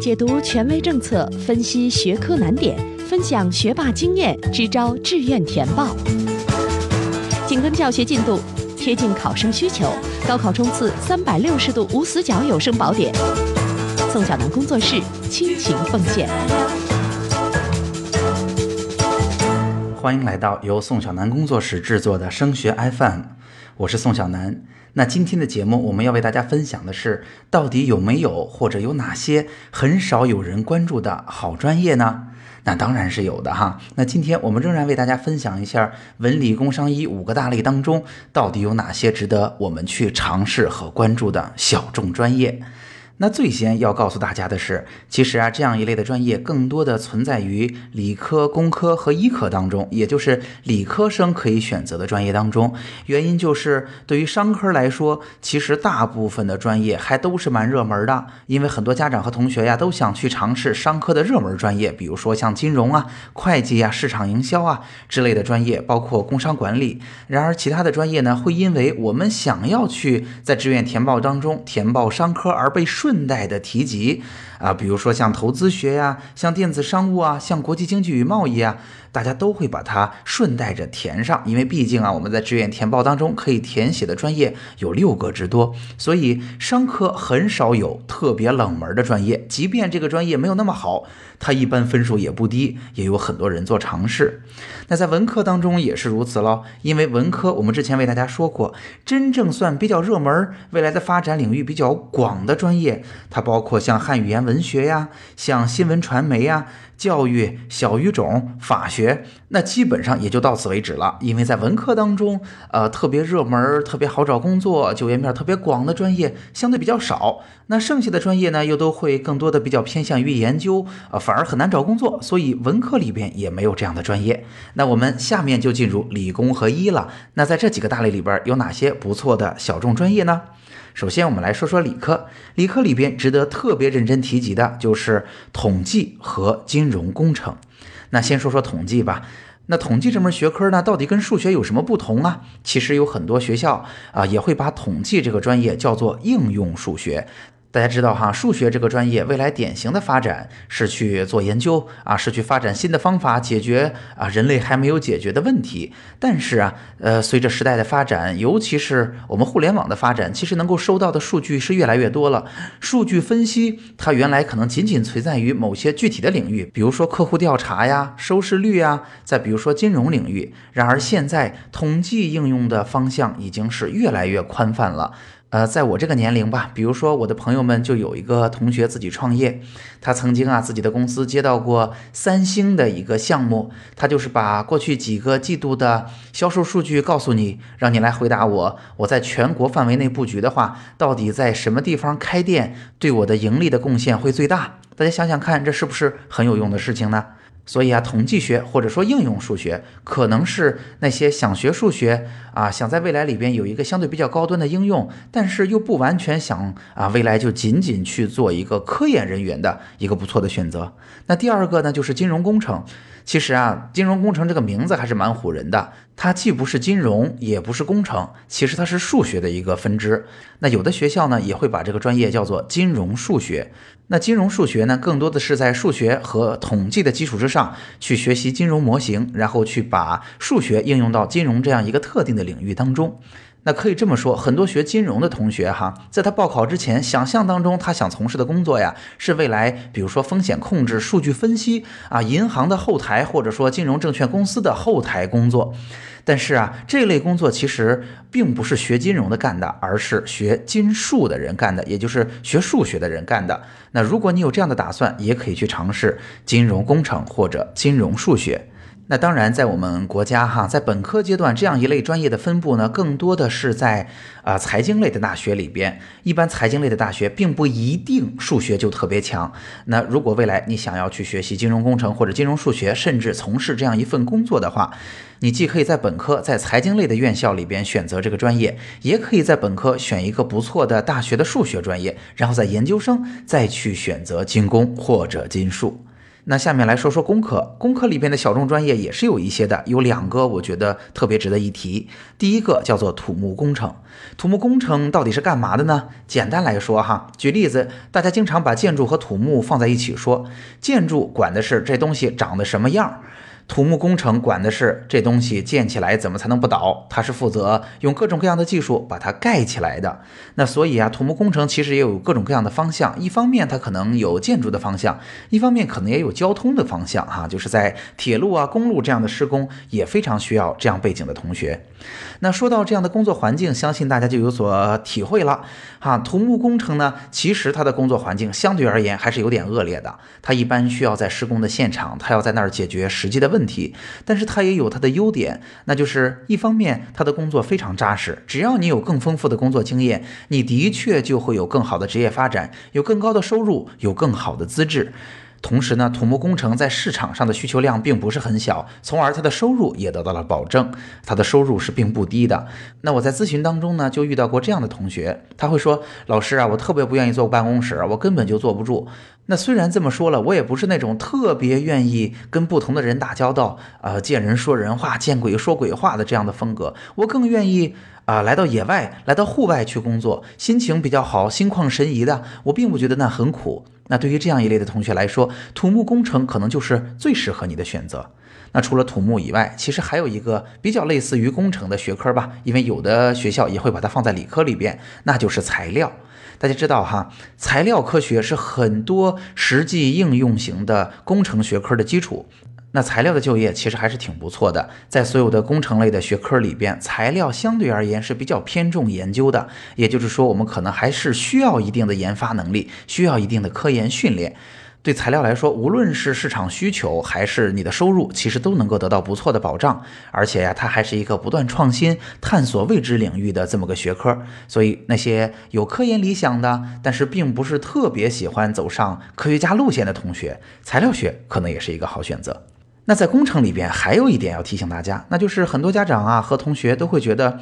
解读权威政策，分析学科难点，分享学霸经验，支招志愿填报。紧跟教学进度，贴近考生需求，高考冲刺三百六十度无死角有声宝典。宋小楠工作室倾情奉献。欢迎来到由宋小楠工作室制作的升学 FM，我是宋小楠。那今天的节目，我们要为大家分享的是，到底有没有或者有哪些很少有人关注的好专业呢？那当然是有的哈。那今天我们仍然为大家分享一下文理工商医五个大类当中，到底有哪些值得我们去尝试和关注的小众专业。那最先要告诉大家的是，其实啊，这样一类的专业更多的存在于理科、工科和医科当中，也就是理科生可以选择的专业当中。原因就是对于商科来说，其实大部分的专业还都是蛮热门的，因为很多家长和同学呀都想去尝试商科的热门专业，比如说像金融啊、会计啊、市场营销啊之类的专业，包括工商管理。然而，其他的专业呢，会因为我们想要去在志愿填报当中填报商科而被顺。顺带的提及啊，比如说像投资学呀，像电子商务啊，像国际经济与贸易啊。大家都会把它顺带着填上，因为毕竟啊，我们在志愿填报当中可以填写的专业有六个之多，所以商科很少有特别冷门的专业。即便这个专业没有那么好，它一般分数也不低，也有很多人做尝试。那在文科当中也是如此喽，因为文科我们之前为大家说过，真正算比较热门、未来的发展领域比较广的专业，它包括像汉语言文学呀，像新闻传媒呀。教育、小语种、法学，那基本上也就到此为止了。因为在文科当中，呃，特别热门、特别好找工作、就业面特别广的专业相对比较少。那剩下的专业呢，又都会更多的比较偏向于研究，呃，反而很难找工作。所以文科里边也没有这样的专业。那我们下面就进入理工和医了。那在这几个大类里边，有哪些不错的小众专业呢？首先，我们来说说理科。理科里边值得特别认真提及的就是统计和金融工程。那先说说统计吧。那统计这门学科呢，到底跟数学有什么不同啊？其实有很多学校啊，也会把统计这个专业叫做应用数学。大家知道哈，数学这个专业未来典型的发展是去做研究啊，是去发展新的方法解决啊人类还没有解决的问题。但是啊，呃，随着时代的发展，尤其是我们互联网的发展，其实能够收到的数据是越来越多了。数据分析它原来可能仅仅存在于某些具体的领域，比如说客户调查呀、收视率呀，再比如说金融领域。然而现在统计应用的方向已经是越来越宽泛了。呃，在我这个年龄吧，比如说我的朋友们就有一个同学自己创业，他曾经啊自己的公司接到过三星的一个项目，他就是把过去几个季度的销售数据告诉你，让你来回答我，我在全国范围内布局的话，到底在什么地方开店对我的盈利的贡献会最大？大家想想看，这是不是很有用的事情呢？所以啊，统计学或者说应用数学，可能是那些想学数学啊，想在未来里边有一个相对比较高端的应用，但是又不完全想啊，未来就仅仅去做一个科研人员的一个不错的选择。那第二个呢，就是金融工程。其实啊，金融工程这个名字还是蛮唬人的。它既不是金融，也不是工程，其实它是数学的一个分支。那有的学校呢，也会把这个专业叫做金融数学。那金融数学呢，更多的是在数学和统计的基础之上去学习金融模型，然后去把数学应用到金融这样一个特定的领域当中。那可以这么说，很多学金融的同学哈，在他报考之前，想象当中他想从事的工作呀，是未来比如说风险控制、数据分析啊，银行的后台或者说金融证券公司的后台工作。但是啊，这类工作其实并不是学金融的干的，而是学金数的人干的，也就是学数学的人干的。那如果你有这样的打算，也可以去尝试金融工程或者金融数学。那当然，在我们国家哈，在本科阶段这样一类专业的分布呢，更多的是在啊财经类的大学里边。一般财经类的大学并不一定数学就特别强。那如果未来你想要去学习金融工程或者金融数学，甚至从事这样一份工作的话，你既可以在本科在财经类的院校里边选择这个专业，也可以在本科选一个不错的大学的数学专业，然后在研究生再去选择金工或者金数。那下面来说说工科，工科里边的小众专业也是有一些的，有两个我觉得特别值得一提。第一个叫做土木工程，土木工程到底是干嘛的呢？简单来说哈，举例子，大家经常把建筑和土木放在一起说，建筑管的是这东西长得什么样。土木工程管的是这东西建起来怎么才能不倒，它是负责用各种各样的技术把它盖起来的。那所以啊，土木工程其实也有各种各样的方向，一方面它可能有建筑的方向，一方面可能也有交通的方向哈，就是在铁路啊、公路这样的施工也非常需要这样背景的同学。那说到这样的工作环境，相信大家就有所体会了哈。土木工程呢，其实它的工作环境相对而言还是有点恶劣的。它一般需要在施工的现场，它要在那儿解决实际的问题。但是它也有它的优点，那就是一方面它的工作非常扎实，只要你有更丰富的工作经验，你的确就会有更好的职业发展，有更高的收入，有更好的资质。同时呢，土木工程在市场上的需求量并不是很小，从而它的收入也得到了保证。它的收入是并不低的。那我在咨询当中呢，就遇到过这样的同学，他会说：“老师啊，我特别不愿意坐办公室，我根本就坐不住。”那虽然这么说了，我也不是那种特别愿意跟不同的人打交道，呃，见人说人话，见鬼说鬼话的这样的风格。我更愿意啊，来到野外，来到户外去工作，心情比较好，心旷神怡的。我并不觉得那很苦。那对于这样一类的同学来说，土木工程可能就是最适合你的选择。那除了土木以外，其实还有一个比较类似于工程的学科吧，因为有的学校也会把它放在理科里边，那就是材料。大家知道哈，材料科学是很多实际应用型的工程学科的基础。那材料的就业其实还是挺不错的，在所有的工程类的学科里边，材料相对而言是比较偏重研究的。也就是说，我们可能还是需要一定的研发能力，需要一定的科研训练。对材料来说，无论是市场需求还是你的收入，其实都能够得到不错的保障。而且呀，它还是一个不断创新、探索未知领域的这么个学科。所以，那些有科研理想的，但是并不是特别喜欢走上科学家路线的同学，材料学可能也是一个好选择。那在工程里边还有一点要提醒大家，那就是很多家长啊和同学都会觉得，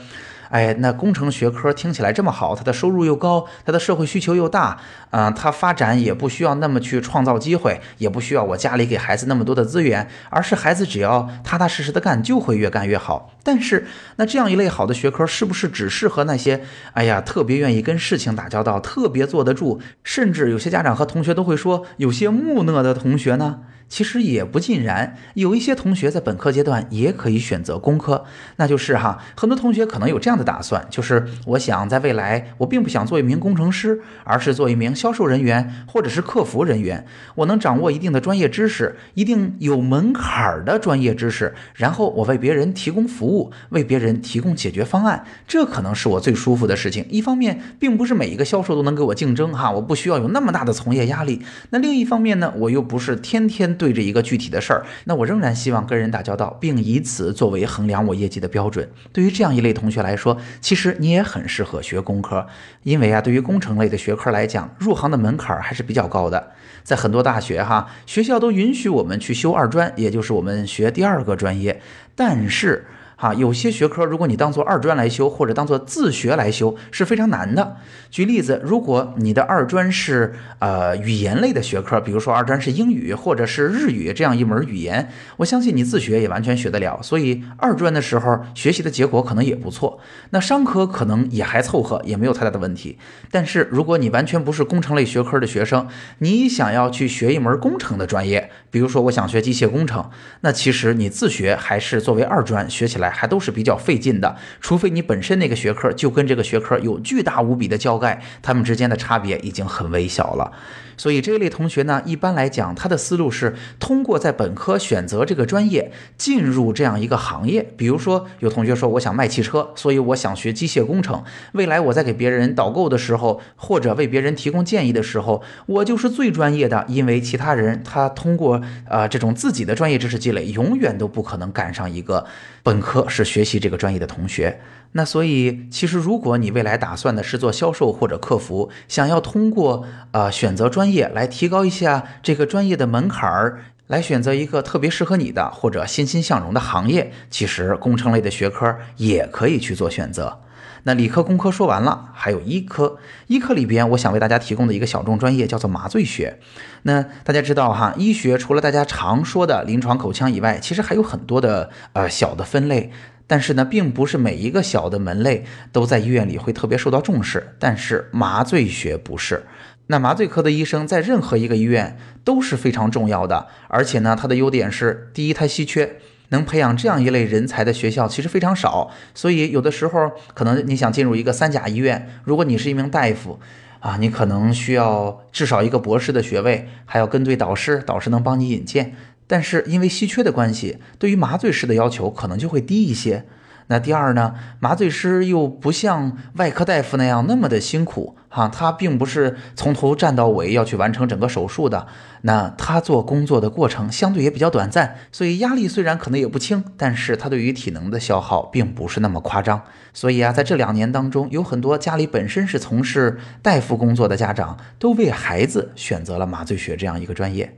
哎，那工程学科听起来这么好，它的收入又高，它的社会需求又大，嗯，它发展也不需要那么去创造机会，也不需要我家里给孩子那么多的资源，而是孩子只要踏踏实实的干，就会越干越好。但是，那这样一类好的学科，是不是只适合那些，哎呀，特别愿意跟事情打交道，特别坐得住，甚至有些家长和同学都会说，有些木讷的同学呢？其实也不尽然，有一些同学在本科阶段也可以选择工科，那就是哈，很多同学可能有这样的打算，就是我想在未来，我并不想做一名工程师，而是做一名销售人员或者是客服人员，我能掌握一定的专业知识，一定有门槛儿的专业知识，然后我为别人提供服务，为别人提供解决方案，这可能是我最舒服的事情。一方面，并不是每一个销售都能给我竞争哈，我不需要有那么大的从业压力。那另一方面呢，我又不是天天。对着一个具体的事儿，那我仍然希望跟人打交道，并以此作为衡量我业绩的标准。对于这样一类同学来说，说其实你也很适合学工科，因为啊，对于工程类的学科来讲，入行的门槛还是比较高的。在很多大学哈，学校都允许我们去修二专，也就是我们学第二个专业，但是。哈，有些学科如果你当做二专来修，或者当做自学来修，是非常难的。举例子，如果你的二专是呃语言类的学科，比如说二专是英语或者是日语这样一门语言，我相信你自学也完全学得了。所以二专的时候学习的结果可能也不错。那商科可能也还凑合，也没有太大的问题。但是如果你完全不是工程类学科的学生，你想要去学一门工程的专业，比如说我想学机械工程，那其实你自学还是作为二专学起来。还都是比较费劲的，除非你本身那个学科就跟这个学科有巨大无比的交盖，他们之间的差别已经很微小了。所以这一类同学呢，一般来讲，他的思路是通过在本科选择这个专业，进入这样一个行业。比如说，有同学说我想卖汽车，所以我想学机械工程。未来我在给别人导购的时候，或者为别人提供建议的时候，我就是最专业的，因为其他人他通过呃这种自己的专业知识积累，永远都不可能赶上一个本科是学习这个专业的同学。那所以，其实如果你未来打算的是做销售或者客服，想要通过呃选择专业来提高一下这个专业的门槛儿，来选择一个特别适合你的或者欣欣向荣的行业，其实工程类的学科也可以去做选择。那理科、工科说完了，还有医科。医科里边，我想为大家提供的一个小众专业叫做麻醉学。那大家知道哈，医学除了大家常说的临床口腔以外，其实还有很多的呃小的分类。但是呢，并不是每一个小的门类都在医院里会特别受到重视。但是麻醉学不是。那麻醉科的医生在任何一个医院都是非常重要的，而且呢，它的优点是，第一，它稀缺。能培养这样一类人才的学校其实非常少，所以有的时候可能你想进入一个三甲医院，如果你是一名大夫，啊，你可能需要至少一个博士的学位，还要跟对导师，导师能帮你引荐。但是因为稀缺的关系，对于麻醉师的要求可能就会低一些。那第二呢，麻醉师又不像外科大夫那样那么的辛苦哈，他并不是从头站到尾要去完成整个手术的，那他做工作的过程相对也比较短暂，所以压力虽然可能也不轻，但是他对于体能的消耗并不是那么夸张。所以啊，在这两年当中，有很多家里本身是从事大夫工作的家长，都为孩子选择了麻醉学这样一个专业。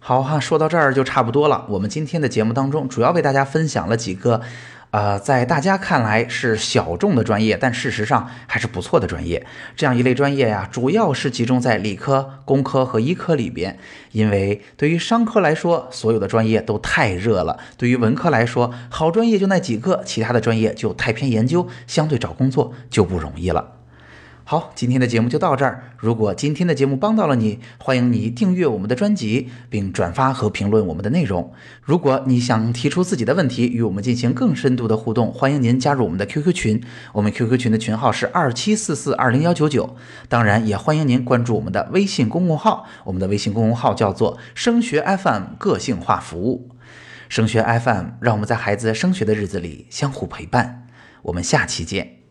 好哈，说到这儿就差不多了。我们今天的节目当中，主要为大家分享了几个。呃，在大家看来是小众的专业，但事实上还是不错的专业。这样一类专业呀，主要是集中在理科、工科和医科里边。因为对于商科来说，所有的专业都太热了；对于文科来说，好专业就那几个，其他的专业就太偏研究，相对找工作就不容易了。好，今天的节目就到这儿。如果今天的节目帮到了你，欢迎你订阅我们的专辑，并转发和评论我们的内容。如果你想提出自己的问题，与我们进行更深度的互动，欢迎您加入我们的 QQ 群。我们 QQ 群的群号是二七四四二零幺九九。当然，也欢迎您关注我们的微信公众号，我们的微信公众号叫做“升学 FM 个性化服务”。升学 FM，让我们在孩子升学的日子里相互陪伴。我们下期见。